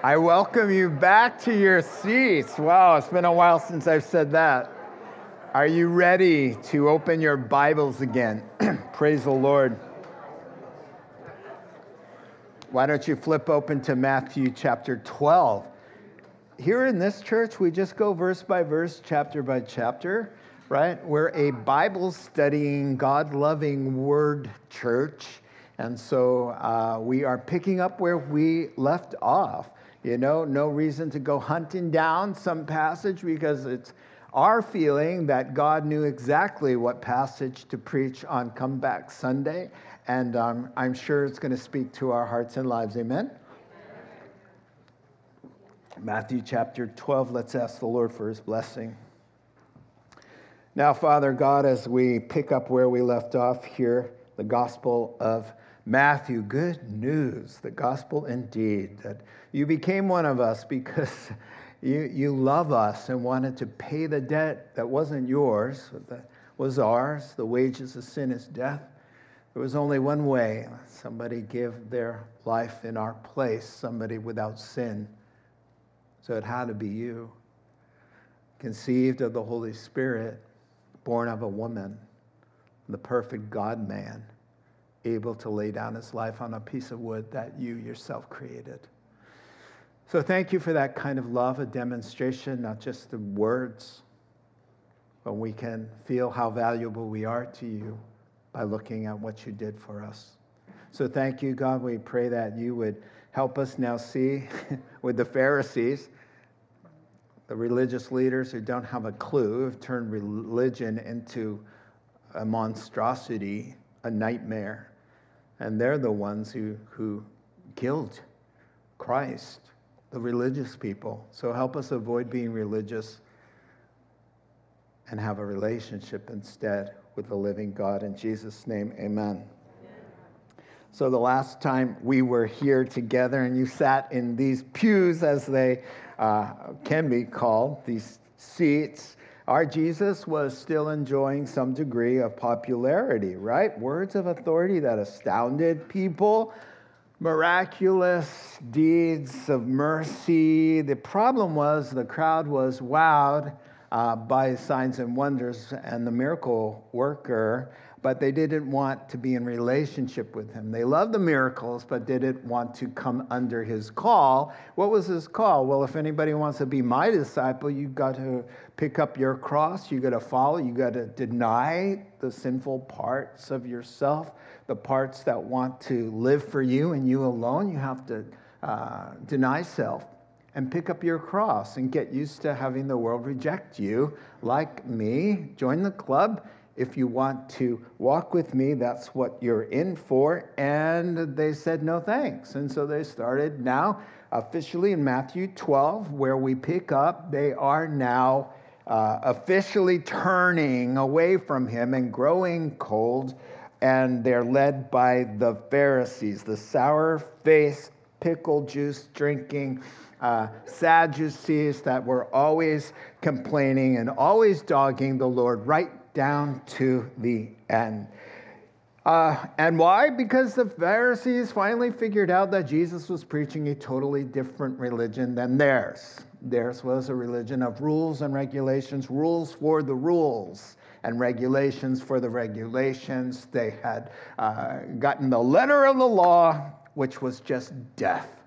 I welcome you back to your seats. Wow, it's been a while since I've said that. Are you ready to open your Bibles again? Praise the Lord. Why don't you flip open to Matthew chapter 12? Here in this church, we just go verse by verse, chapter by chapter, right? We're a Bible studying, God loving word church. And so uh, we are picking up where we left off. You know, no reason to go hunting down some passage because it's our feeling that God knew exactly what passage to preach on Comeback Sunday. And um, I'm sure it's going to speak to our hearts and lives. Amen. Matthew chapter 12, let's ask the Lord for his blessing. Now, Father God, as we pick up where we left off here, the Gospel of Matthew, good news, the gospel indeed, that you became one of us because you, you love us and wanted to pay the debt that wasn't yours, that was ours. The wages of sin is death. There was only one way somebody give their life in our place, somebody without sin. So it had to be you. Conceived of the Holy Spirit, born of a woman, the perfect God man able to lay down his life on a piece of wood that you yourself created. So thank you for that kind of love, a demonstration, not just the words, but we can feel how valuable we are to you by looking at what you did for us. So thank you, God. We pray that you would help us now see with the Pharisees, the religious leaders who don't have a clue, have turned religion into a monstrosity, a nightmare. And they're the ones who, who killed Christ, the religious people. So help us avoid being religious and have a relationship instead with the living God. In Jesus' name, amen. So, the last time we were here together and you sat in these pews, as they uh, can be called, these seats, our Jesus was still enjoying some degree of popularity, right? Words of authority that astounded people, miraculous deeds of mercy. The problem was the crowd was wowed uh, by signs and wonders and the miracle worker, but they didn't want to be in relationship with him. They loved the miracles, but didn't want to come under his call. What was his call? Well, if anybody wants to be my disciple, you've got to pick up your cross, you've got to follow, you've got to deny the sinful parts of yourself, the parts that want to live for you and you alone. You have to uh, deny self and pick up your cross and get used to having the world reject you like me. Join the club. If you want to walk with me, that's what you're in for. And they said no thanks. And so they started now officially in Matthew 12, where we pick up. They are now uh, officially turning away from him and growing cold. And they're led by the Pharisees, the sour faced, pickle juice drinking uh, Sadducees that were always complaining and always dogging the Lord right down to the end. Uh, and why? Because the Pharisees finally figured out that Jesus was preaching a totally different religion than theirs. Theirs was a religion of rules and regulations, rules for the rules and regulations for the regulations. They had uh, gotten the letter of the law, which was just death.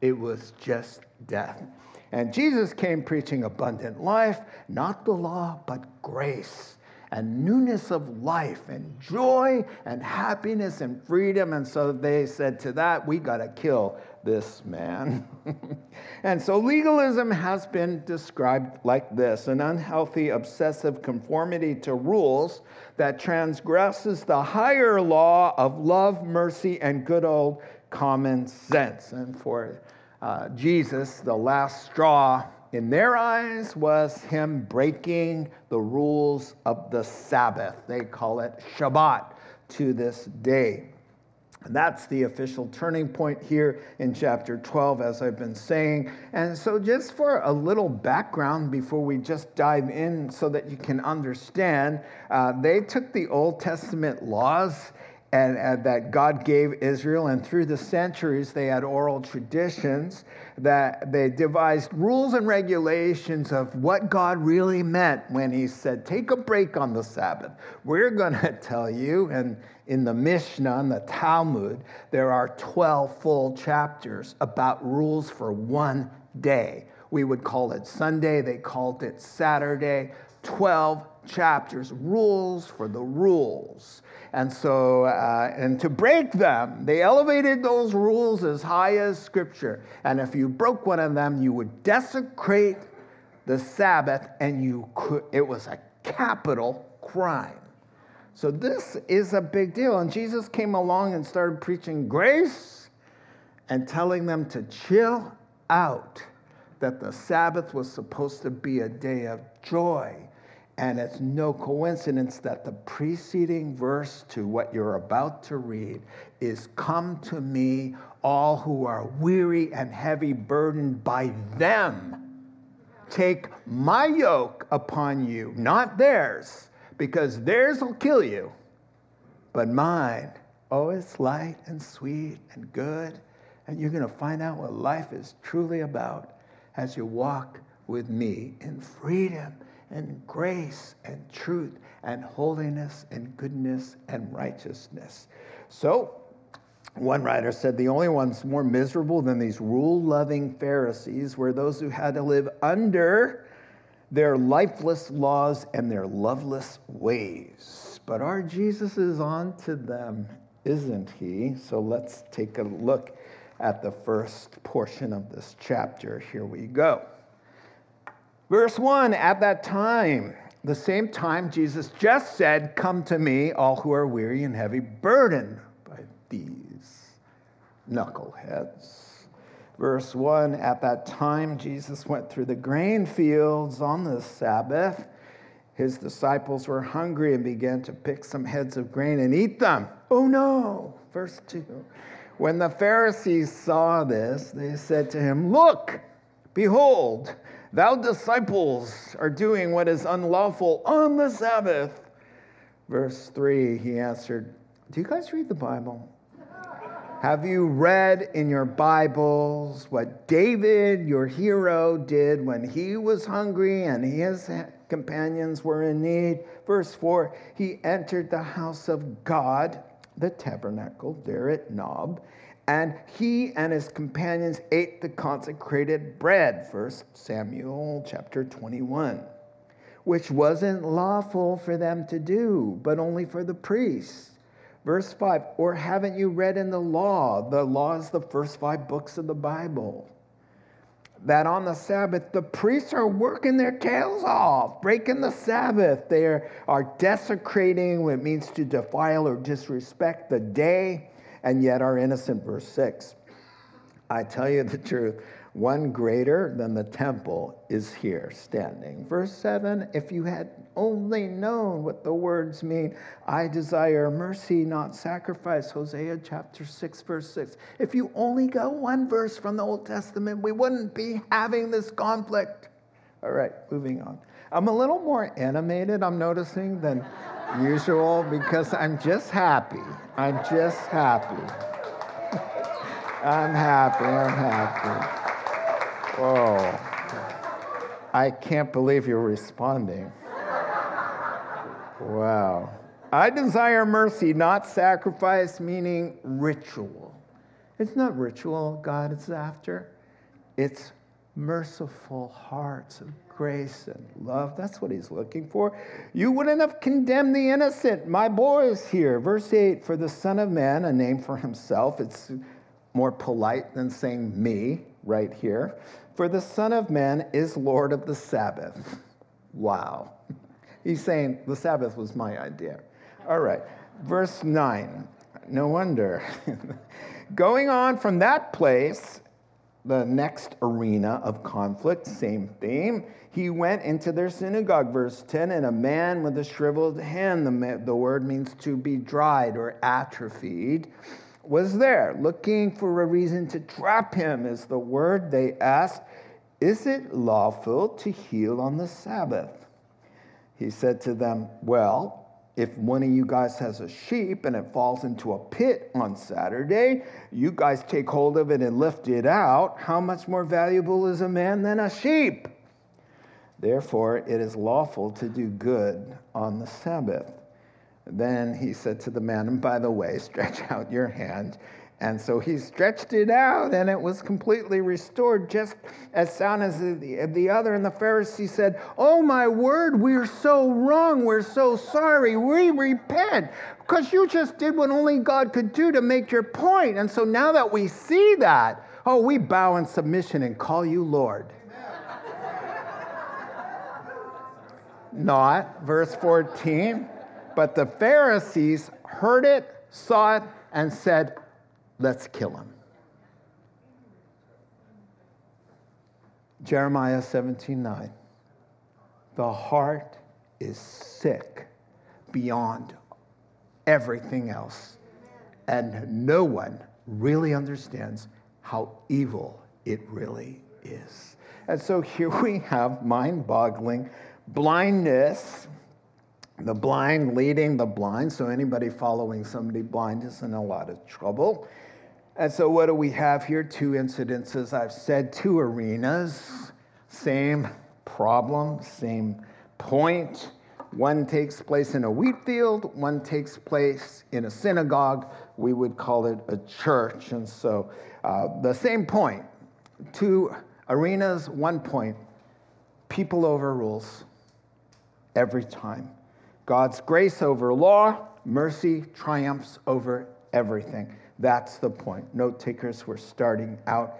It was just death. And Jesus came preaching abundant life, not the law, but grace and newness of life and joy and happiness and freedom. And so they said to that, we got to kill this man. and so legalism has been described like this an unhealthy, obsessive conformity to rules that transgresses the higher law of love, mercy, and good old common sense. And for uh, Jesus, the last straw in their eyes was him breaking the rules of the Sabbath. They call it Shabbat to this day. And that's the official turning point here in chapter 12, as I've been saying. And so, just for a little background before we just dive in so that you can understand, uh, they took the Old Testament laws and, and, that God gave Israel. And through the centuries, they had oral traditions that they devised rules and regulations of what God really meant when He said, Take a break on the Sabbath. We're going to tell you, and in the Mishnah and the Talmud, there are 12 full chapters about rules for one day. We would call it Sunday, they called it Saturday. 12 chapters, rules for the rules. And so, uh, and to break them, they elevated those rules as high as Scripture. And if you broke one of them, you would desecrate the Sabbath, and you could, it was a capital crime. So this is a big deal. And Jesus came along and started preaching grace and telling them to chill out, that the Sabbath was supposed to be a day of joy and it's no coincidence that the preceding verse to what you're about to read is Come to me, all who are weary and heavy burdened by them. Take my yoke upon you, not theirs, because theirs will kill you, but mine. Oh, it's light and sweet and good. And you're going to find out what life is truly about as you walk with me in freedom and grace and truth and holiness and goodness and righteousness. So, one writer said the only ones more miserable than these rule loving Pharisees were those who had to live under their lifeless laws and their loveless ways. But our Jesus is on to them, isn't he? So let's take a look at the first portion of this chapter. Here we go. Verse 1 At that time, the same time Jesus just said, Come to me, all who are weary and heavy burdened by these knuckleheads. Verse 1 At that time, Jesus went through the grain fields on the Sabbath. His disciples were hungry and began to pick some heads of grain and eat them. Oh no! Verse 2 When the Pharisees saw this, they said to him, Look, behold, Thou disciples are doing what is unlawful on the Sabbath. Verse 3, he answered, Do you guys read the Bible? Have you read in your Bibles what David, your hero, did when he was hungry and his companions were in need? Verse 4 He entered the house of God, the tabernacle there at Nob, and he and his companions ate the consecrated bread, 1 Samuel chapter 21, which wasn't lawful for them to do, but only for the priests. Verse 5 Or haven't you read in the law? The law is the first five books of the Bible. That on the Sabbath, the priests are working their tails off, breaking the Sabbath. They are desecrating what it means to defile or disrespect the day and yet are innocent. Verse 6. I tell you the truth, one greater than the temple is here standing. Verse 7 If you had only known what the words mean, I desire mercy, not sacrifice. Hosea chapter 6, verse 6. If you only got one verse from the Old Testament, we wouldn't be having this conflict. All right, moving on. I'm a little more animated, I'm noticing, than usual because I'm just happy. I'm just happy. I'm happy. I'm happy. Oh, I can't believe you're responding. Wow. I desire mercy, not sacrifice, meaning ritual. It's not ritual God is after, it's merciful hearts of grace and love. That's what he's looking for. You wouldn't have condemned the innocent. My boys here. Verse 8 For the Son of Man, a name for himself. It's more polite than saying me right here. For the Son of Man is Lord of the Sabbath. Wow. He's saying the Sabbath was my idea. All right. Verse 9. No wonder. Going on from that place, the next arena of conflict, same theme. He went into their synagogue, verse 10, and a man with a shriveled hand, the, the word means to be dried or atrophied, was there, looking for a reason to trap him, is the word they asked, Is it lawful to heal on the Sabbath? He said to them, Well, if one of you guys has a sheep and it falls into a pit on Saturday, you guys take hold of it and lift it out. How much more valuable is a man than a sheep? Therefore, it is lawful to do good on the Sabbath. Then he said to the man, and by the way, stretch out your hand. And so he stretched it out, and it was completely restored, just as sound as the, the other. And the Pharisee said, Oh, my word, we're so wrong. We're so sorry. We repent because you just did what only God could do to make your point. And so now that we see that, oh, we bow in submission and call you Lord. Not, verse 14, but the Pharisees heard it, saw it, and said, Let's kill him. Jeremiah 17 9. The heart is sick beyond everything else, and no one really understands how evil it really is. And so here we have mind boggling blindness the blind leading the blind. So anybody following somebody blind is in a lot of trouble. And so, what do we have here? Two incidences. I've said two arenas, same problem, same point. One takes place in a wheat field, one takes place in a synagogue. We would call it a church. And so, uh, the same point. Two arenas, one point. People over rules every time. God's grace over law, mercy triumphs over everything. That's the point. Note takers, we're starting out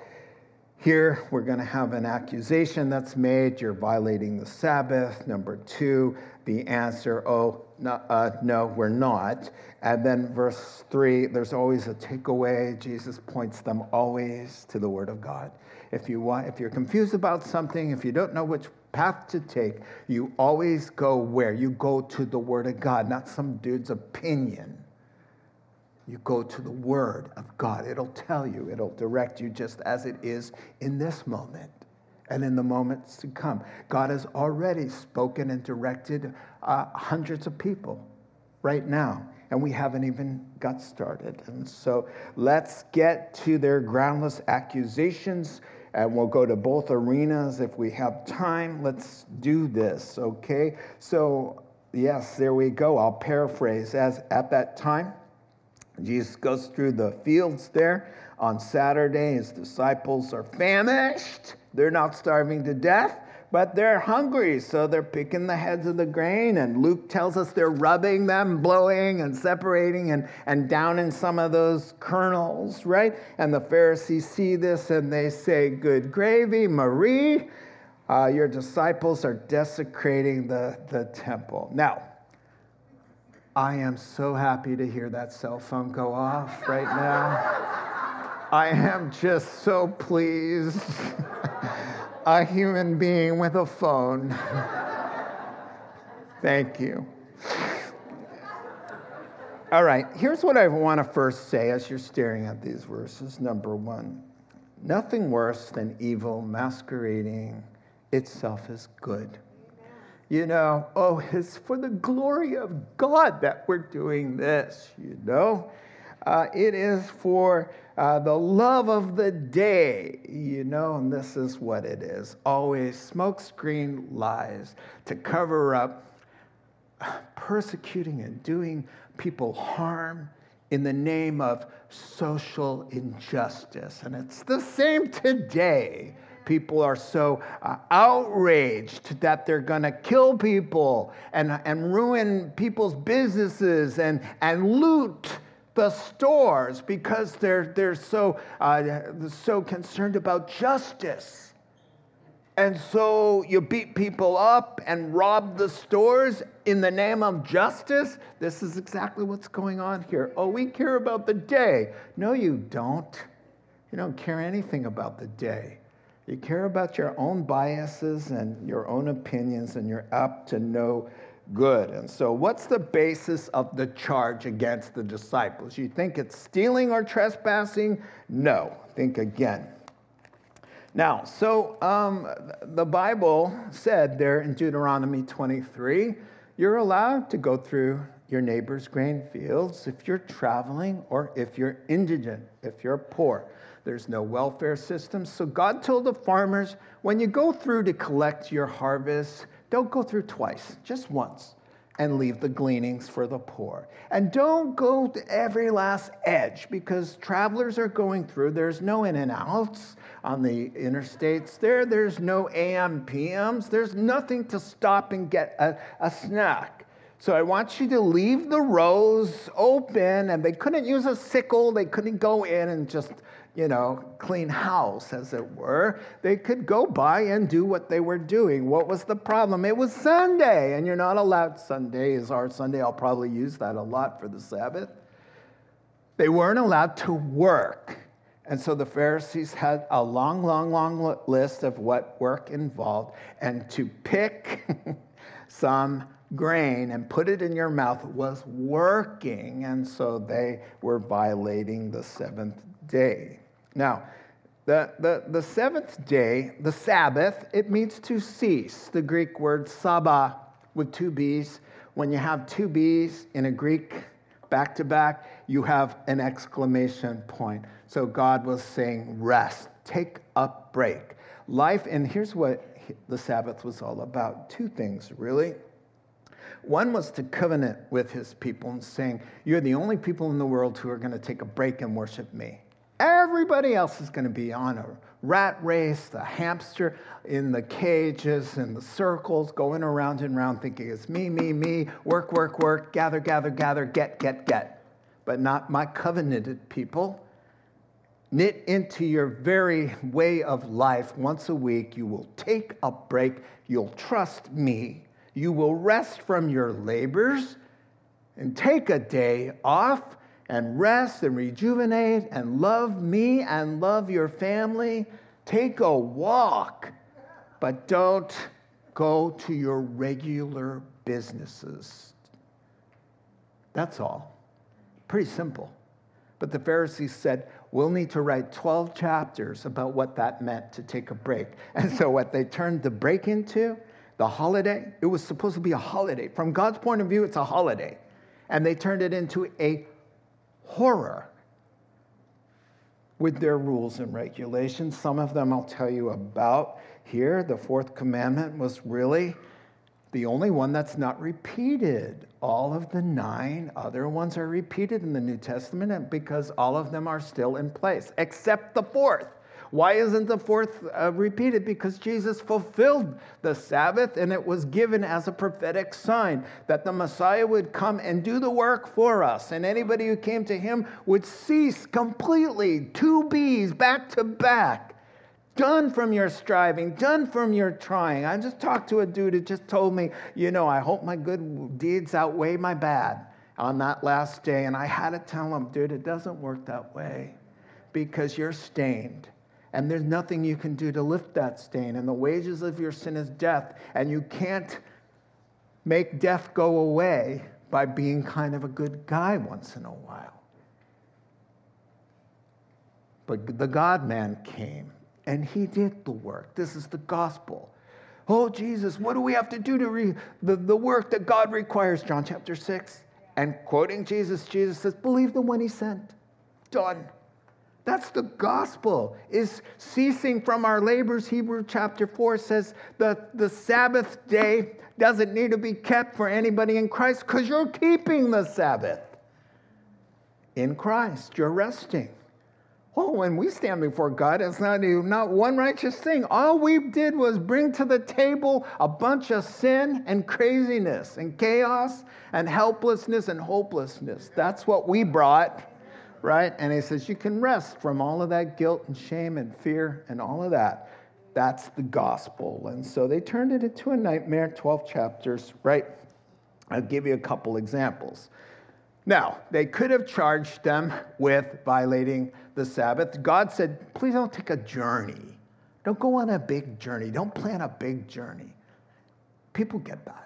here. We're going to have an accusation that's made. You're violating the Sabbath. Number two, the answer, oh, no, uh, no, we're not. And then verse three, there's always a takeaway. Jesus points them always to the Word of God. If, you want, if you're confused about something, if you don't know which path to take, you always go where? You go to the Word of God, not some dude's opinion. You go to the Word of God. It'll tell you, it'll direct you just as it is in this moment and in the moments to come. God has already spoken and directed uh, hundreds of people right now, and we haven't even got started. And so let's get to their groundless accusations, and we'll go to both arenas if we have time. Let's do this, okay? So, yes, there we go. I'll paraphrase. As at that time, Jesus goes through the fields there on Saturday. His disciples are famished. They're not starving to death, but they're hungry. So they're picking the heads of the grain. And Luke tells us they're rubbing them, blowing and separating and, and down in some of those kernels, right? And the Pharisees see this and they say, Good gravy, Marie. Uh, your disciples are desecrating the, the temple. Now, I am so happy to hear that cell phone go off right now. I am just so pleased. a human being with a phone. Thank you. All right, here's what I want to first say as you're staring at these verses. Number one, nothing worse than evil masquerading itself as good you know, oh, it's for the glory of God that we're doing this, you know. Uh, it is for uh, the love of the day, you know, and this is what it is always smokescreen lies to cover up persecuting and doing people harm in the name of social injustice. And it's the same today People are so uh, outraged that they're going to kill people and, and ruin people's businesses and, and loot the stores because they're, they're so, uh, so concerned about justice. And so you beat people up and rob the stores in the name of justice. This is exactly what's going on here. Oh, we care about the day. No, you don't. You don't care anything about the day. You care about your own biases and your own opinions, and you're up to no good. And so, what's the basis of the charge against the disciples? You think it's stealing or trespassing? No. Think again. Now, so um, the Bible said there in Deuteronomy 23, you're allowed to go through your neighbor's grain fields if you're traveling or if you're indigent, if you're poor. There's no welfare system. So God told the farmers when you go through to collect your harvest, don't go through twice, just once and leave the gleanings for the poor. And don't go to every last edge because travelers are going through. There's no in and outs on the interstates there. There's no AM, PMs. There's nothing to stop and get a, a snack. So I want you to leave the rows open, and they couldn't use a sickle. They couldn't go in and just you know, clean house, as it were. They could go by and do what they were doing. What was the problem? It was Sunday, and you're not allowed. Sunday is our Sunday. I'll probably use that a lot for the Sabbath. They weren't allowed to work. And so the Pharisees had a long, long, long list of what work involved. And to pick some grain and put it in your mouth was working. And so they were violating the seventh day. Now, the, the, the seventh day, the Sabbath, it means to cease. The Greek word sabah with two B's. When you have two B's in a Greek back to back, you have an exclamation point. So God was saying, rest, take a break. Life, and here's what the Sabbath was all about two things, really. One was to covenant with his people and saying, You're the only people in the world who are going to take a break and worship me. Everybody else is going to be on a rat race, the hamster in the cages and the circles going around and around thinking it's me, me, me, work, work, work, gather, gather, gather, get, get, get. But not my covenanted people. Knit into your very way of life once a week. You will take a break. You'll trust me. You will rest from your labors and take a day off and rest and rejuvenate and love me and love your family. Take a walk, but don't go to your regular businesses. That's all. Pretty simple. But the Pharisees said, We'll need to write 12 chapters about what that meant to take a break. And so, what they turned the break into, the holiday, it was supposed to be a holiday. From God's point of view, it's a holiday. And they turned it into a horror with their rules and regulations. Some of them I'll tell you about here. The fourth commandment was really the only one that's not repeated. All of the nine other ones are repeated in the New Testament because all of them are still in place, except the fourth. Why isn't the fourth uh, repeated? Because Jesus fulfilled the Sabbath and it was given as a prophetic sign that the Messiah would come and do the work for us. And anybody who came to him would cease completely, two B's back to back. Done from your striving, done from your trying. I just talked to a dude who just told me, you know, I hope my good deeds outweigh my bad on that last day. And I had to tell him, dude, it doesn't work that way because you're stained and there's nothing you can do to lift that stain. And the wages of your sin is death, and you can't make death go away by being kind of a good guy once in a while. But the God man came, and he did the work. This is the gospel. Oh, Jesus, what do we have to do to re- the, the work that God requires? John chapter 6. And quoting Jesus, Jesus says, Believe the one he sent. Done. That's the gospel, is ceasing from our labors. Hebrew chapter 4 says that the Sabbath day doesn't need to be kept for anybody in Christ because you're keeping the Sabbath. In Christ, you're resting. Oh, when we stand before God, it's not, not one righteous thing. All we did was bring to the table a bunch of sin and craziness and chaos and helplessness and hopelessness. That's what we brought, right? And he says, You can rest from all of that guilt and shame and fear and all of that. That's the gospel. And so they turned it into a nightmare, 12 chapters, right? I'll give you a couple examples. Now, they could have charged them with violating the Sabbath. God said, please don't take a journey. Don't go on a big journey. Don't plan a big journey. People get that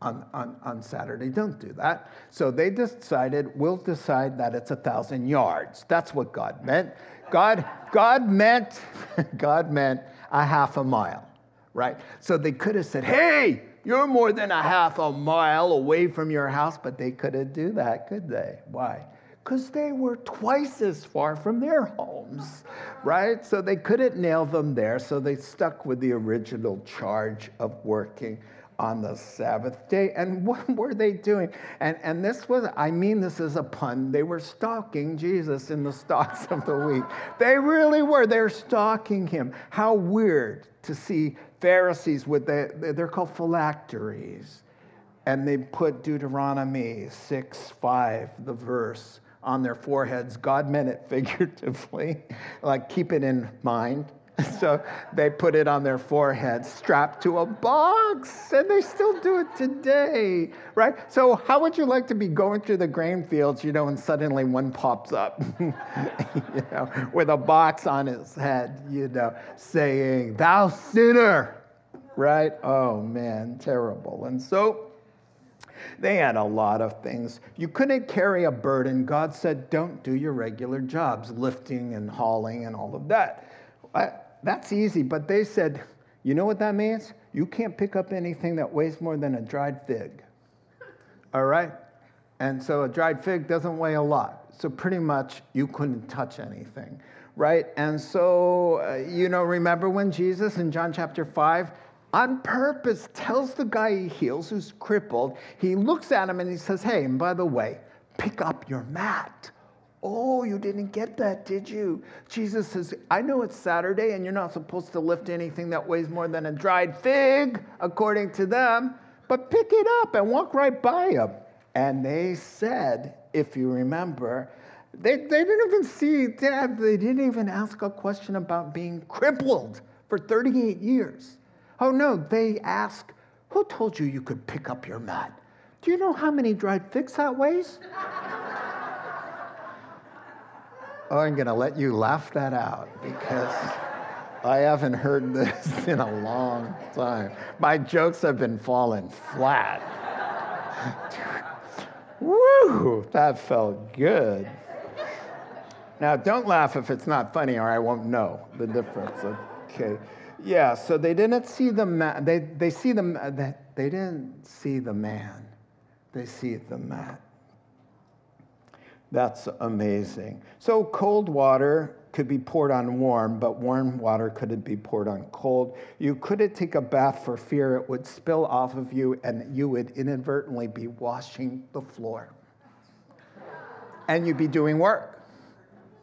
on, on, on Saturday. Don't do that. So they decided, we'll decide that it's a thousand yards. That's what God meant. God, God meant, God meant a half a mile, right? So they could have said, hey, you're more than a half a mile away from your house, but they couldn't do that, could they? Why? Because they were twice as far from their homes, right? So they couldn't nail them there, so they stuck with the original charge of working on the Sabbath day. And what were they doing? And, and this was, I mean, this is a pun. They were stalking Jesus in the stalks of the wheat. They really were. They're stalking him. How weird to see Pharisees with the, they're called phylacteries. And they put Deuteronomy 6 5, the verse, on their foreheads. God meant it figuratively, like keep it in mind. So they put it on their forehead, strapped to a box, and they still do it today, right? So, how would you like to be going through the grain fields, you know, and suddenly one pops up, you know, with a box on his head, you know, saying, Thou sinner, right? Oh man, terrible. And so, they had a lot of things. You couldn't carry a burden. God said, don't do your regular jobs, lifting and hauling and all of that. That's easy, but they said, you know what that means? You can't pick up anything that weighs more than a dried fig. All right? And so a dried fig doesn't weigh a lot. So pretty much you couldn't touch anything, right? And so, uh, you know, remember when Jesus in John chapter 5 on purpose tells the guy he heals who's crippled, he looks at him and he says, Hey, and by the way, pick up your mat. Oh, you didn't get that, did you? Jesus says, I know it's Saturday and you're not supposed to lift anything that weighs more than a dried fig, according to them, but pick it up and walk right by him. And they said, if you remember, they, they didn't even see, they didn't even ask a question about being crippled for 38 years. Oh, no, they ask, Who told you you could pick up your mat? Do you know how many dried figs that weighs? Oh, I'm going to let you laugh that out because I haven't heard this in a long time. My jokes have been falling flat. Woo, that felt good. Now, don't laugh if it's not funny, or I won't know the difference. Okay. Yeah, so they didn't see the man. They, they see the they didn't see the man. They see the mat. That's amazing. So cold water could be poured on warm, but warm water couldn't be poured on cold. You couldn't take a bath for fear it would spill off of you and you would inadvertently be washing the floor. And you'd be doing work,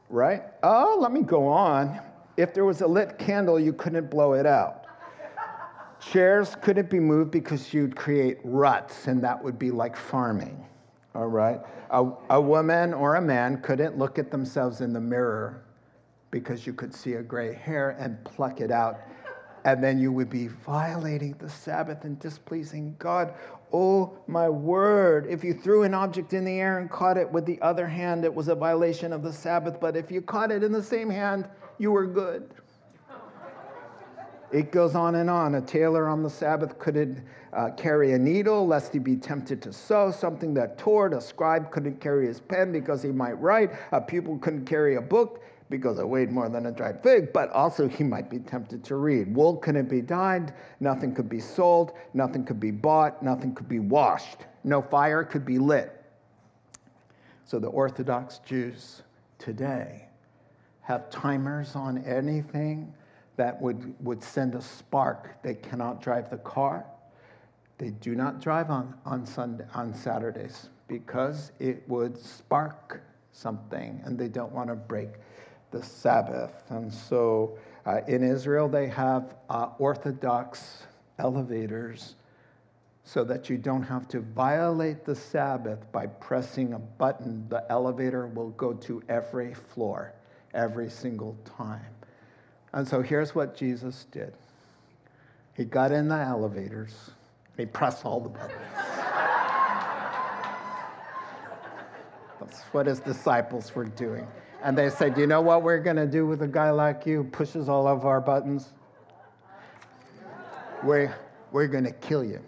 right? Oh, let me go on. If there was a lit candle, you couldn't blow it out. Chairs couldn't be moved because you'd create ruts, and that would be like farming. All right? A, a woman or a man couldn't look at themselves in the mirror because you could see a gray hair and pluck it out. And then you would be violating the Sabbath and displeasing God. Oh, my word. If you threw an object in the air and caught it with the other hand, it was a violation of the Sabbath. But if you caught it in the same hand, you were good. It goes on and on. A tailor on the Sabbath couldn't uh, carry a needle lest he be tempted to sew something that tore. A scribe couldn't carry his pen because he might write. A pupil couldn't carry a book because it weighed more than a dried fig, but also he might be tempted to read. Wool couldn't be dyed, nothing could be sold, nothing could be bought, nothing could be washed, no fire could be lit. So the Orthodox Jews today have timers on anything that would, would send a spark. They cannot drive the car. They do not drive on, on, Sunday, on Saturdays because it would spark something and they don't want to break the Sabbath. And so uh, in Israel, they have uh, Orthodox elevators so that you don't have to violate the Sabbath by pressing a button. The elevator will go to every floor every single time. And so here's what Jesus did He got in the elevators, he pressed all the buttons. That's what his disciples were doing. And they said, You know what we're going to do with a guy like you pushes all of our buttons? We're, we're going to kill you.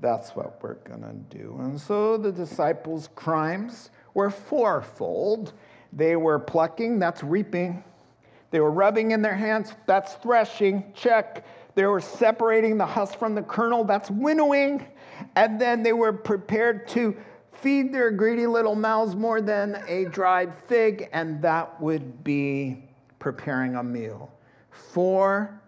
That's what we're going to do. And so the disciples' crimes were fourfold. They were plucking, that's reaping. They were rubbing in their hands, that's threshing, check. They were separating the husk from the kernel, that's winnowing. And then they were prepared to feed their greedy little mouths more than a dried fig, and that would be preparing a meal. Four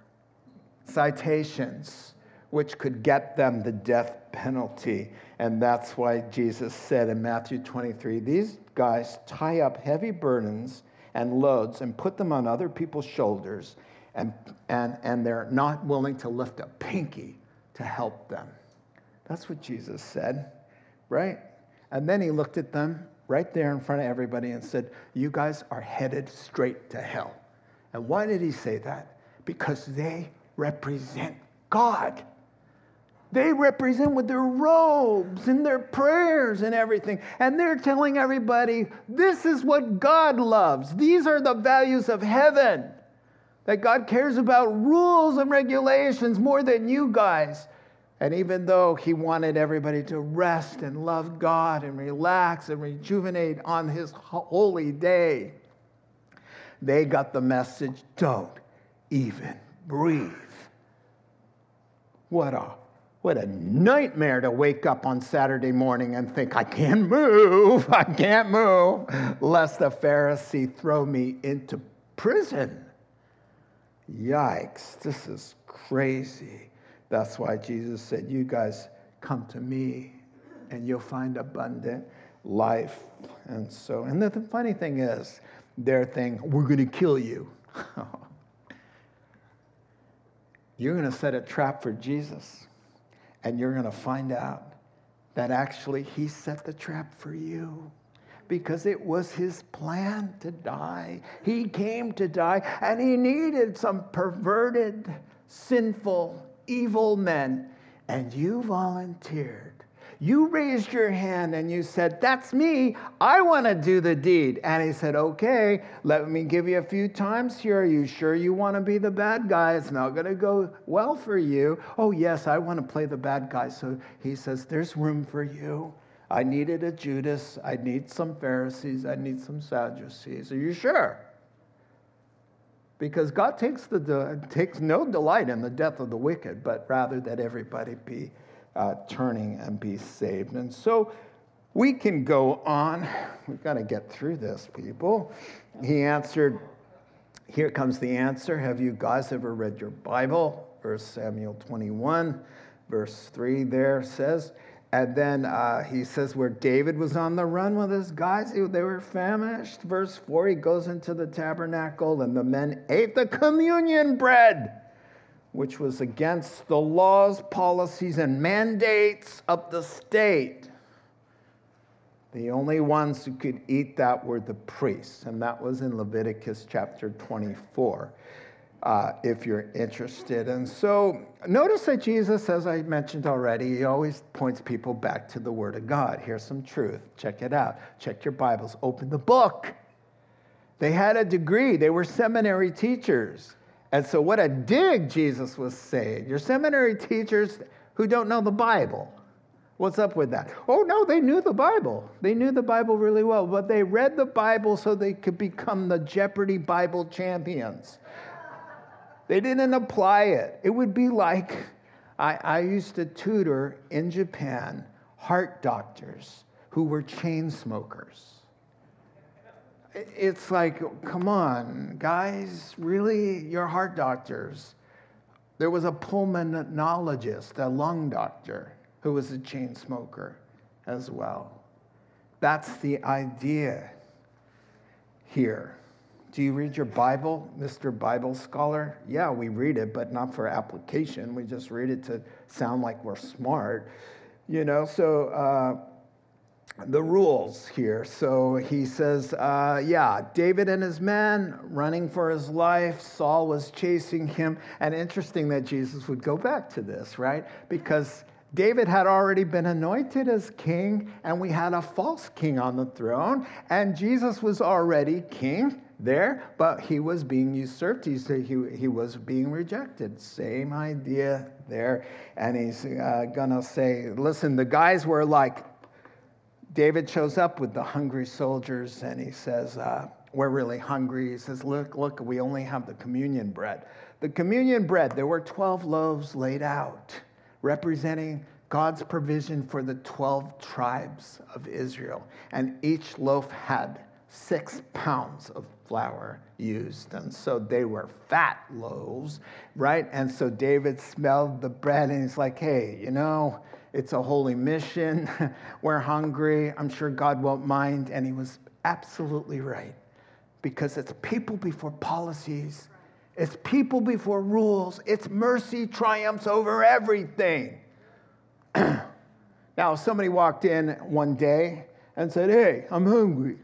citations which could get them the death penalty. And that's why Jesus said in Matthew 23 these guys tie up heavy burdens and loads and put them on other people's shoulders, and, and, and they're not willing to lift a pinky to help them. That's what Jesus said, right? And then he looked at them right there in front of everybody and said, You guys are headed straight to hell. And why did he say that? Because they represent God. They represent with their robes and their prayers and everything. And they're telling everybody, this is what God loves. These are the values of heaven. That God cares about rules and regulations more than you guys. And even though he wanted everybody to rest and love God and relax and rejuvenate on his holy day, they got the message don't even breathe. What a what a nightmare to wake up on Saturday morning and think, I can't move, I can't move, lest the Pharisee throw me into prison. Yikes, this is crazy. That's why Jesus said, You guys come to me and you'll find abundant life. And so, and the, the funny thing is, their thing, we're going to kill you. You're going to set a trap for Jesus and you're going to find out that actually he set the trap for you because it was his plan to die. He came to die and he needed some perverted, sinful, evil men. And you volunteered you raised your hand and you said, That's me. I want to do the deed. And he said, Okay, let me give you a few times here. Are you sure you want to be the bad guy? It's not going to go well for you. Oh, yes, I want to play the bad guy. So he says, There's room for you. I needed a Judas. I need some Pharisees. I need some Sadducees. Are you sure? Because God takes, the, takes no delight in the death of the wicked, but rather that everybody be uh, turning and be saved. And so we can go on. We've got to get through this, people. He answered, Here comes the answer. Have you guys ever read your Bible? Verse Samuel 21, verse 3 there says, and then uh, he says where David was on the run with his guys, they were famished. Verse 4, he goes into the tabernacle and the men ate the communion bread which was against the laws, policies, and mandates of the state. The only ones who could eat that were the priests, and that was in Leviticus chapter 24, uh, if you're interested. And so notice that Jesus, as I mentioned already, he always points people back to the Word of God. Here's some truth. Check it out. Check your Bibles. Open the book. They had a degree, they were seminary teachers. And so, what a dig Jesus was saying. Your seminary teachers who don't know the Bible. What's up with that? Oh, no, they knew the Bible. They knew the Bible really well, but they read the Bible so they could become the Jeopardy Bible champions. They didn't apply it. It would be like I, I used to tutor in Japan heart doctors who were chain smokers it's like, come on, guys, really? You're heart doctors. There was a pulmonologist, a lung doctor, who was a chain smoker as well. That's the idea here. Do you read your Bible, Mr. Bible Scholar? Yeah, we read it, but not for application. We just read it to sound like we're smart. You know, so uh, the rules here. So he says, uh, yeah, David and his men running for his life. Saul was chasing him. And interesting that Jesus would go back to this, right? Because David had already been anointed as king, and we had a false king on the throne, and Jesus was already king there, but he was being usurped. He, he, he was being rejected. Same idea there. And he's uh, going to say, listen, the guys were like, David shows up with the hungry soldiers and he says, uh, We're really hungry. He says, Look, look, we only have the communion bread. The communion bread, there were 12 loaves laid out, representing God's provision for the 12 tribes of Israel. And each loaf had six pounds of flour used. And so they were fat loaves, right? And so David smelled the bread and he's like, Hey, you know, it's a holy mission. We're hungry. I'm sure God won't mind. And he was absolutely right because it's people before policies, it's people before rules, it's mercy triumphs over everything. now, somebody walked in one day and said, Hey, I'm hungry.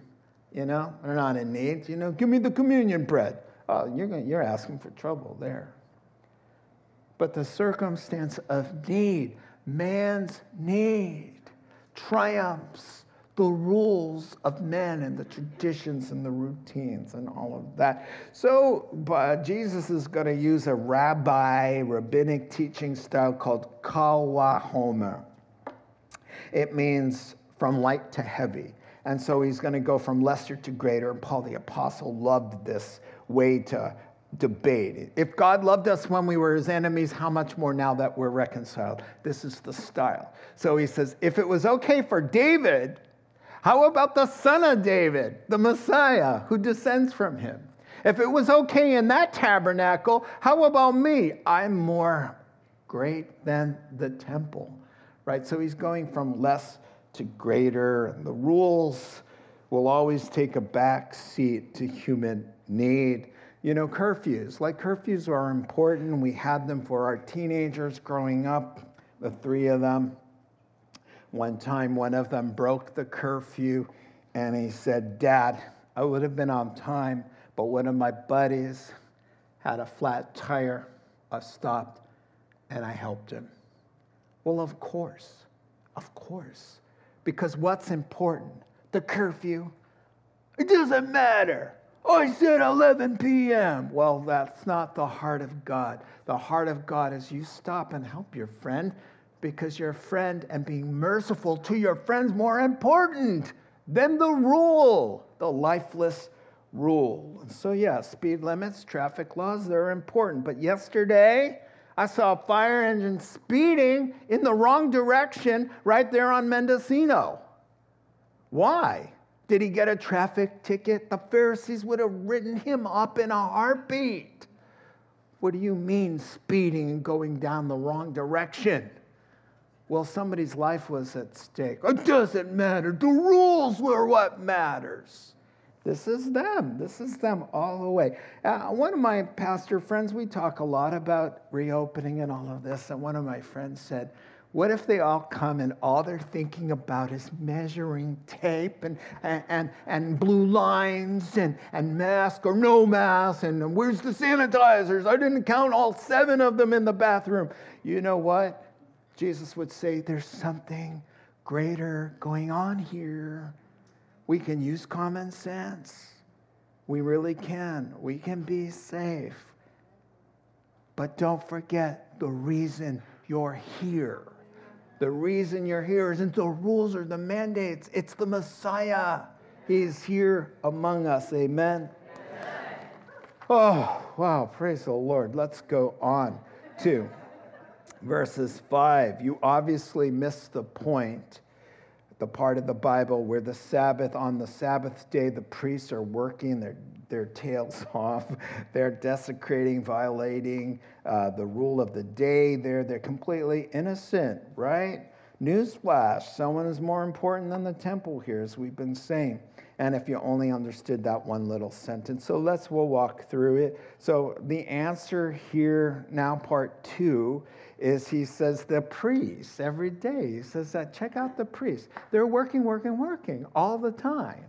You know, they're not in need. You know, give me the communion bread. Oh, you're, gonna, you're asking for trouble there. But the circumstance of need, man's need triumphs the rules of men and the traditions and the routines and all of that. So Jesus is going to use a rabbi rabbinic teaching style called kal vachomer. It means from light to heavy. And so he's going to go from lesser to greater. And Paul the Apostle loved this way to debate. If God loved us when we were his enemies, how much more now that we're reconciled? This is the style. So he says, if it was okay for David, how about the son of David, the Messiah who descends from him? If it was okay in that tabernacle, how about me? I'm more great than the temple, right? So he's going from less to greater, and the rules will always take a back seat to human need. You know, curfews, like curfews are important. We had them for our teenagers growing up, the three of them. One time, one of them broke the curfew and he said, Dad, I would have been on time, but one of my buddies had a flat tire. I stopped and I helped him. Well, of course, of course. Because what's important? The curfew? It doesn't matter. Oh, I said 11 p.m. Well, that's not the heart of God. The heart of God is you stop and help your friend because your friend and being merciful to your friends more important than the rule, the lifeless rule. So, yeah, speed limits, traffic laws, they're important. But yesterday, I saw a fire engine speeding in the wrong direction right there on Mendocino. Why? Did he get a traffic ticket? The Pharisees would have written him up in a heartbeat. What do you mean speeding and going down the wrong direction? Well, somebody's life was at stake. It doesn't matter. The rules were what matters. This is them. This is them all the way. Uh, one of my pastor friends, we talk a lot about reopening and all of this. And one of my friends said, What if they all come and all they're thinking about is measuring tape and, and, and, and blue lines and, and mask or no mask and where's the sanitizers? I didn't count all seven of them in the bathroom. You know what? Jesus would say, There's something greater going on here. We can use common sense. We really can. We can be safe. But don't forget the reason you're here. The reason you're here isn't the rules or the mandates, it's the Messiah. He's here among us. Amen. Amen. Oh, wow. Praise the Lord. Let's go on to verses 5. You obviously missed the point the part of the Bible where the Sabbath, on the Sabbath day, the priests are working their, their tails off. They're desecrating, violating uh, the rule of the day. They're, they're completely innocent, right? Newsflash someone is more important than the temple here, as we've been saying. And if you only understood that one little sentence. So let's, we'll walk through it. So the answer here, now part two, is he says the priests every day. He says that check out the priests. They're working, working, working all the time.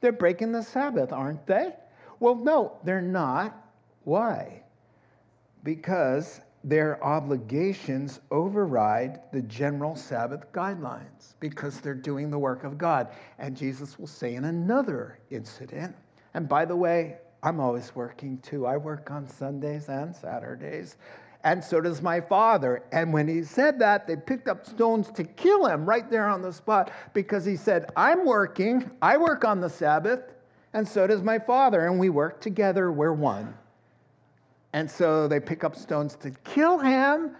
They're breaking the Sabbath, aren't they? Well, no, they're not. Why? Because their obligations override the general Sabbath guidelines because they're doing the work of God. And Jesus will say in another incident, and by the way, I'm always working too. I work on Sundays and Saturdays, and so does my father. And when he said that, they picked up stones to kill him right there on the spot because he said, I'm working, I work on the Sabbath, and so does my father, and we work together, we're one. And so they pick up stones to kill him.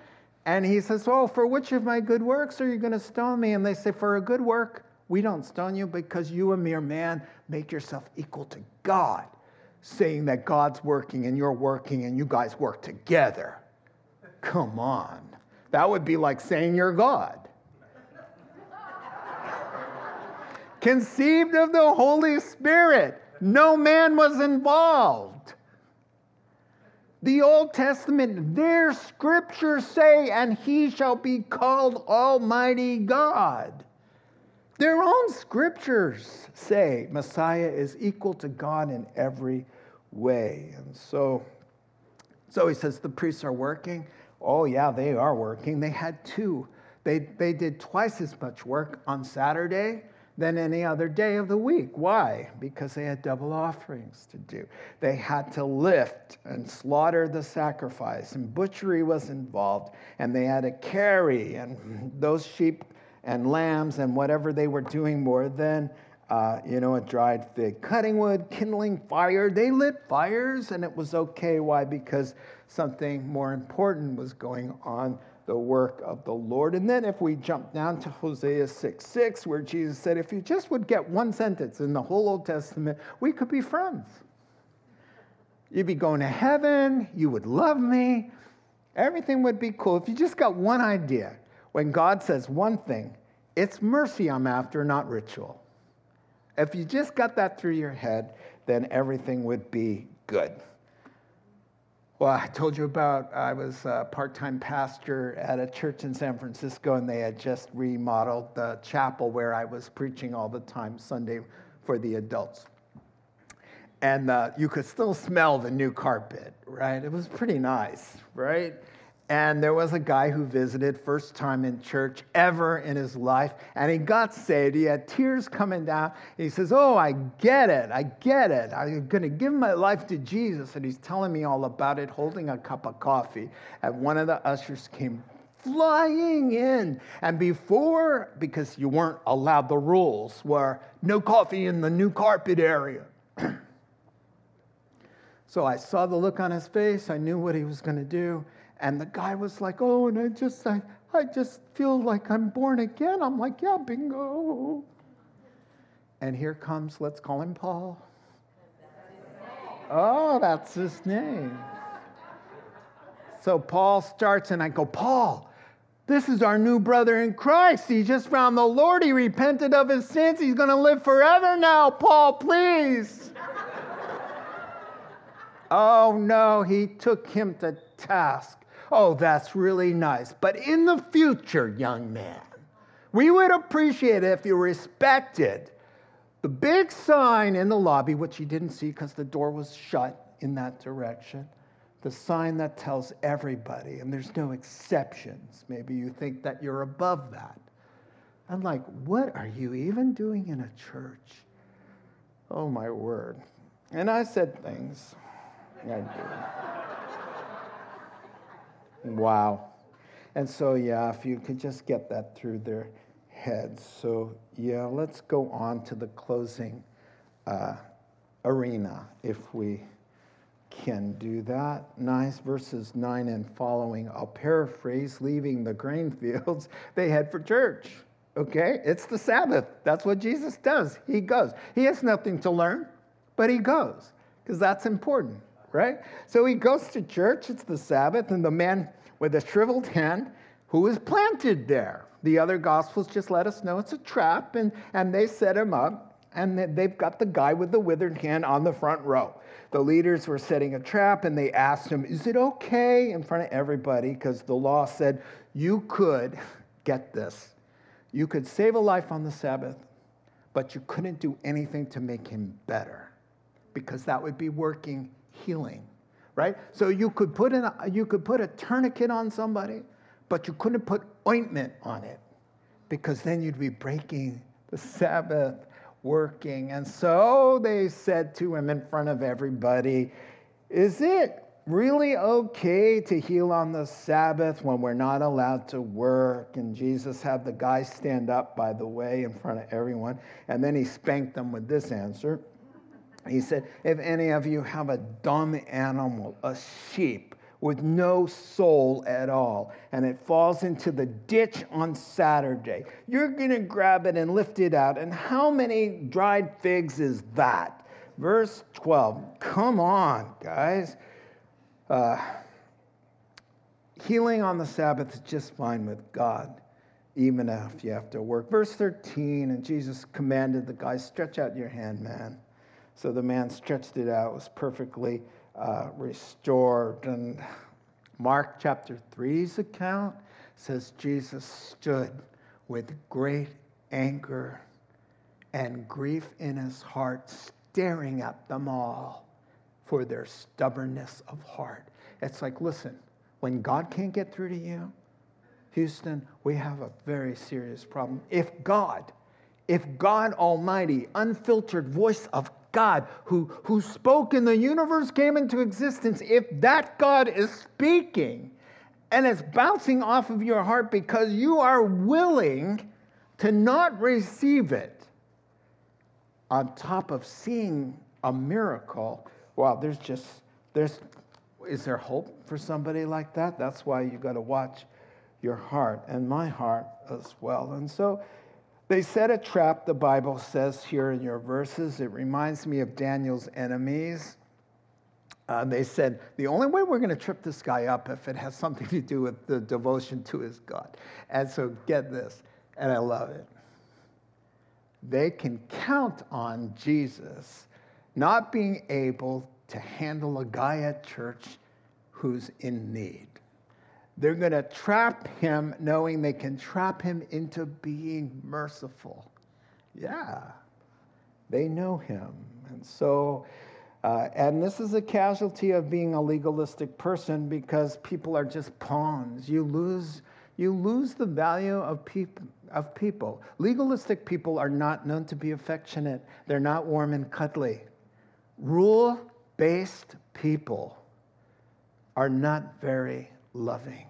And he says, Oh, for which of my good works are you going to stone me? And they say, For a good work, we don't stone you because you, a mere man, make yourself equal to God, saying that God's working and you're working and you guys work together. Come on. That would be like saying you're God. Conceived of the Holy Spirit, no man was involved. The Old Testament, their scriptures say, and he shall be called Almighty God. Their own scriptures say Messiah is equal to God in every way. And so, so he says the priests are working. Oh, yeah, they are working. They had two. They, they did twice as much work on Saturday than any other day of the week. Why? Because they had double offerings to do. They had to lift and slaughter the sacrifice, and butchery was involved, and they had to carry and those sheep and lambs and whatever they were doing more than. Uh, you know, a dried fig. Cutting wood, kindling fire. They lit fires and it was okay. Why? Because something more important was going on the work of the Lord. And then if we jump down to Hosea 6 6, where Jesus said, if you just would get one sentence in the whole Old Testament, we could be friends. You'd be going to heaven, you would love me, everything would be cool. If you just got one idea, when God says one thing, it's mercy I'm after, not ritual. If you just got that through your head, then everything would be good. Well, I told you about I was a part time pastor at a church in San Francisco, and they had just remodeled the chapel where I was preaching all the time Sunday for the adults. And uh, you could still smell the new carpet, right? It was pretty nice, right? And there was a guy who visited, first time in church ever in his life, and he got saved. He had tears coming down. He says, Oh, I get it. I get it. I'm going to give my life to Jesus. And he's telling me all about it, holding a cup of coffee. And one of the ushers came flying in. And before, because you weren't allowed, the rules were no coffee in the new carpet area. so I saw the look on his face. I knew what he was going to do. And the guy was like, oh, and I just, I, I just feel like I'm born again. I'm like, yeah, bingo. And here comes, let's call him Paul. Oh, that's his name. So Paul starts, and I go, Paul, this is our new brother in Christ. He just found the Lord. He repented of his sins. He's going to live forever now. Paul, please. oh, no, he took him to task. Oh, that's really nice. But in the future, young man, we would appreciate it if you respected the big sign in the lobby, which you didn't see because the door was shut in that direction. The sign that tells everybody, and there's no exceptions. Maybe you think that you're above that. I'm like, what are you even doing in a church? Oh, my word. And I said things. I. Wow. And so, yeah, if you could just get that through their heads. So, yeah, let's go on to the closing uh, arena if we can do that. Nice verses 9 and following. I'll paraphrase leaving the grain fields, they head for church. Okay? It's the Sabbath. That's what Jesus does. He goes. He has nothing to learn, but he goes because that's important right? So he goes to church, it's the Sabbath, and the man with a shriveled hand who is planted there. The other gospels just let us know it's a trap, and, and they set him up And they've got the guy with the withered hand on the front row. The leaders were setting a trap and they asked him, Is it okay in front of everybody? Because the law said you could, get this, you could save a life on the Sabbath, but you couldn't do anything to make him better because that would be working healing, right? So you could put, a, you could put a tourniquet on somebody, but you couldn't put ointment on it because then you'd be breaking the Sabbath working. And so they said to him in front of everybody, Is it really okay to heal on the Sabbath when we're not allowed to work? And Jesus had the guy stand up, by the way, in front of everyone. And then he spanked them with this answer. He said, If any of you have a dumb animal, a sheep, with no soul at all, and it falls into the ditch on Saturday. You're going to grab it and lift it out. And how many dried figs is that? Verse 12. Come on, guys. Uh, healing on the Sabbath is just fine with God, even if you have to work. Verse 13, and Jesus commanded the guy, Stretch out your hand, man. So the man stretched it out, was perfectly uh, restored. And Mark chapter 3's account says Jesus stood with great anger and grief in his heart, staring at them all for their stubbornness of heart. It's like, listen, when God can't get through to you, Houston, we have a very serious problem. If God, if God Almighty, unfiltered voice of God who, who spoke and the universe came into existence, if that God is speaking and it's bouncing off of your heart because you are willing to not receive it, on top of seeing a miracle, wow, there's just, there's, is there hope for somebody like that? That's why you got to watch your heart and my heart as well. And so, they set a trap, the Bible says here in your verses. It reminds me of Daniel's enemies. Uh, they said, the only way we're going to trip this guy up if it has something to do with the devotion to his God. And so get this, and I love it. They can count on Jesus not being able to handle a guy at church who's in need. They're going to trap him knowing they can trap him into being merciful. Yeah, they know him. And so, uh, and this is a casualty of being a legalistic person because people are just pawns. You lose, you lose the value of people. Of people. Legalistic people are not known to be affectionate. They're not warm and cuddly. Rule based people are not very loving.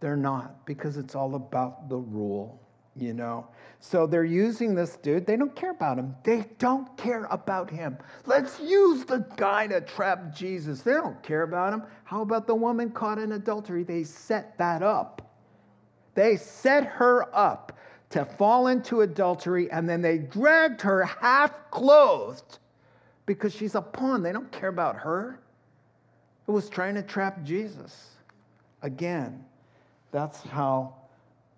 They're not because it's all about the rule, you know. So they're using this dude. They don't care about him. They don't care about him. Let's use the guy to trap Jesus. They don't care about him. How about the woman caught in adultery? They set that up. They set her up to fall into adultery and then they dragged her half clothed because she's a pawn. They don't care about her. It was trying to trap Jesus. Again, that's how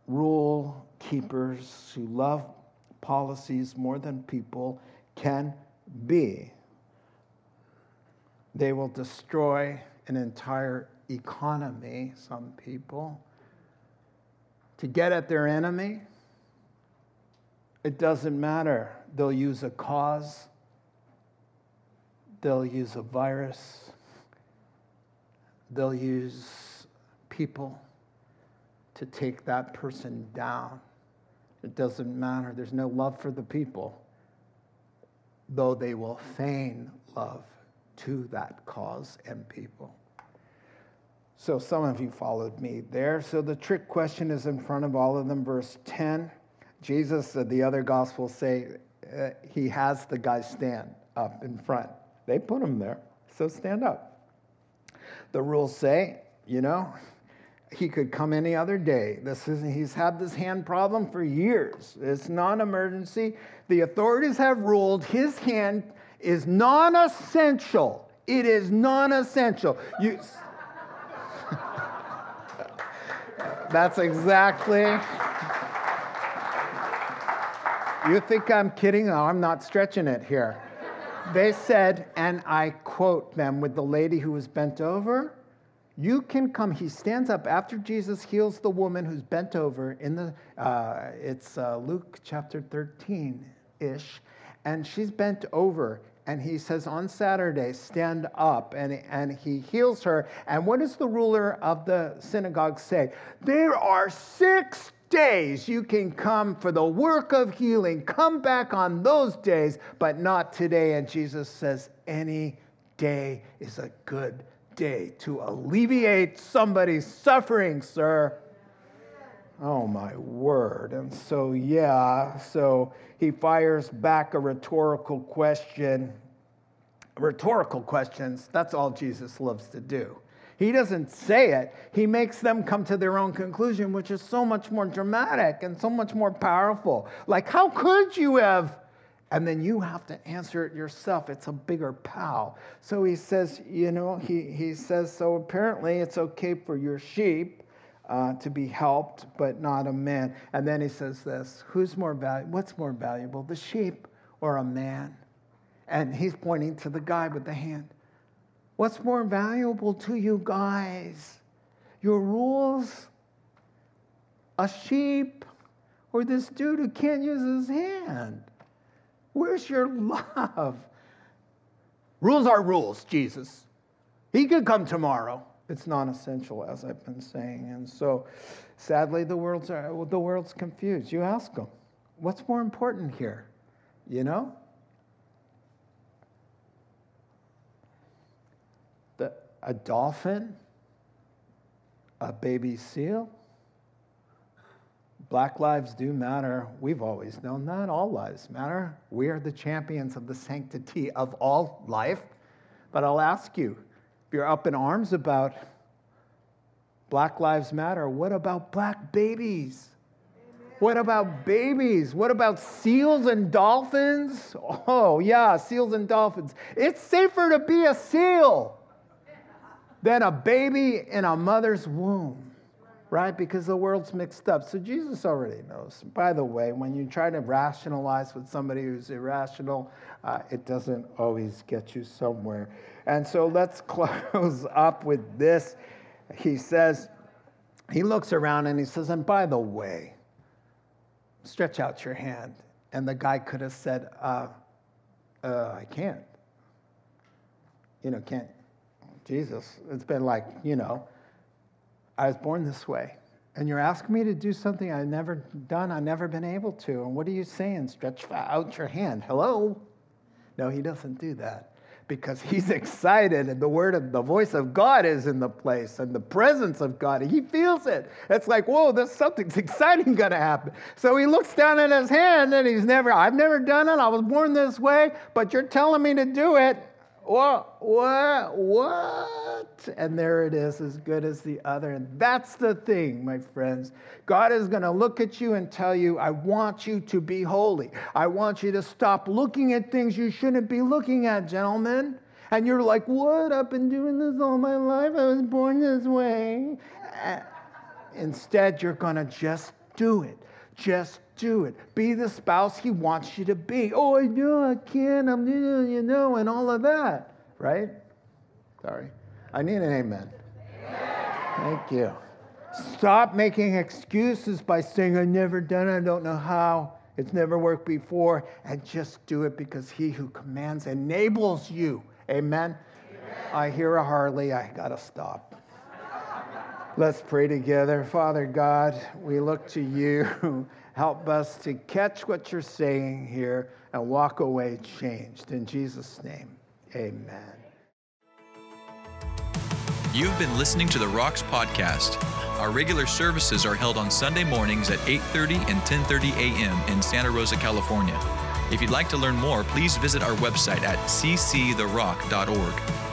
rule keepers who love policies more than people can be. They will destroy an entire economy, some people. To get at their enemy, it doesn't matter. They'll use a cause, they'll use a virus, they'll use people to take that person down. It doesn't matter. There's no love for the people, though they will feign love to that cause and people. So some of you followed me there. So the trick question is in front of all of them, verse 10. Jesus, the other gospels say uh, he has the guy stand up in front. They put him there, so stand up. The rules say, you know, he could come any other day. This is, he's had this hand problem for years. It's non emergency. The authorities have ruled his hand is non essential. It is non essential. That's exactly. You think I'm kidding? No, I'm not stretching it here. They said, and I quote them with the lady who was bent over, you can come. He stands up after Jesus heals the woman who's bent over in the, uh, it's uh, Luke chapter 13 ish, and she's bent over. And he says, on Saturday, stand up. And, and he heals her. And what does the ruler of the synagogue say? There are six days you can come for the work of healing. Come back on those days, but not today. And Jesus says, any day is a good day to alleviate somebody's suffering, sir. Oh, my word. And so, yeah, so he fires back a rhetorical question. Rhetorical questions, that's all Jesus loves to do. He doesn't say it, he makes them come to their own conclusion, which is so much more dramatic and so much more powerful. Like, how could you have? And then you have to answer it yourself. It's a bigger pal. So he says, you know, he, he says, so apparently it's okay for your sheep uh, to be helped, but not a man. And then he says this who's more valuable? What's more valuable, the sheep or a man? And he's pointing to the guy with the hand. What's more valuable to you guys? Your rules? A sheep? Or this dude who can't use his hand? Where's your love? Rules are rules, Jesus. He could come tomorrow. It's non essential, as I've been saying. And so, sadly, the world's, are, the world's confused. You ask them, what's more important here? You know? The, a dolphin? A baby seal? Black lives do matter. We've always known that. All lives matter. We are the champions of the sanctity of all life. But I'll ask you if you're up in arms about Black Lives Matter, what about black babies? What about babies? What about seals and dolphins? Oh, yeah, seals and dolphins. It's safer to be a seal than a baby in a mother's womb right? Because the world's mixed up. So Jesus already knows. By the way, when you try to rationalize with somebody who's irrational, uh, it doesn't always get you somewhere. And so let's close up with this. He says, he looks around and he says, and by the way, stretch out your hand. And the guy could have said, uh, uh, I can't. You know, can't. Jesus, it's been like, you know, I was born this way. And you're asking me to do something I've never done, I've never been able to. And what are you saying? Stretch out your hand. Hello? No, he doesn't do that because he's excited and the word of the voice of God is in the place and the presence of God. He feels it. It's like, whoa, there's something's exciting gonna happen. So he looks down at his hand and he's never, I've never done it. I was born this way, but you're telling me to do it. What? What? What? And there it is, as good as the other. And that's the thing, my friends. God is going to look at you and tell you, I want you to be holy. I want you to stop looking at things you shouldn't be looking at, gentlemen. And you're like, what? I've been doing this all my life. I was born this way. Eh. Instead, you're going to just do it. Just do it. Be the spouse he wants you to be. Oh, I know I can. I'm, you know, and all of that. Right? Sorry. I need an amen. Thank you. Stop making excuses by saying, I've never done it, I don't know how, it's never worked before, and just do it because he who commands enables you. Amen? Amen. I hear a Harley, I gotta stop. Let's pray together. Father God, we look to you. Help us to catch what you're saying here and walk away changed. In Jesus' name, amen. You've been listening to the Rocks podcast. Our regular services are held on Sunday mornings at 8:30 and 10:30 a.m. in Santa Rosa, California. If you'd like to learn more, please visit our website at cctherock.org.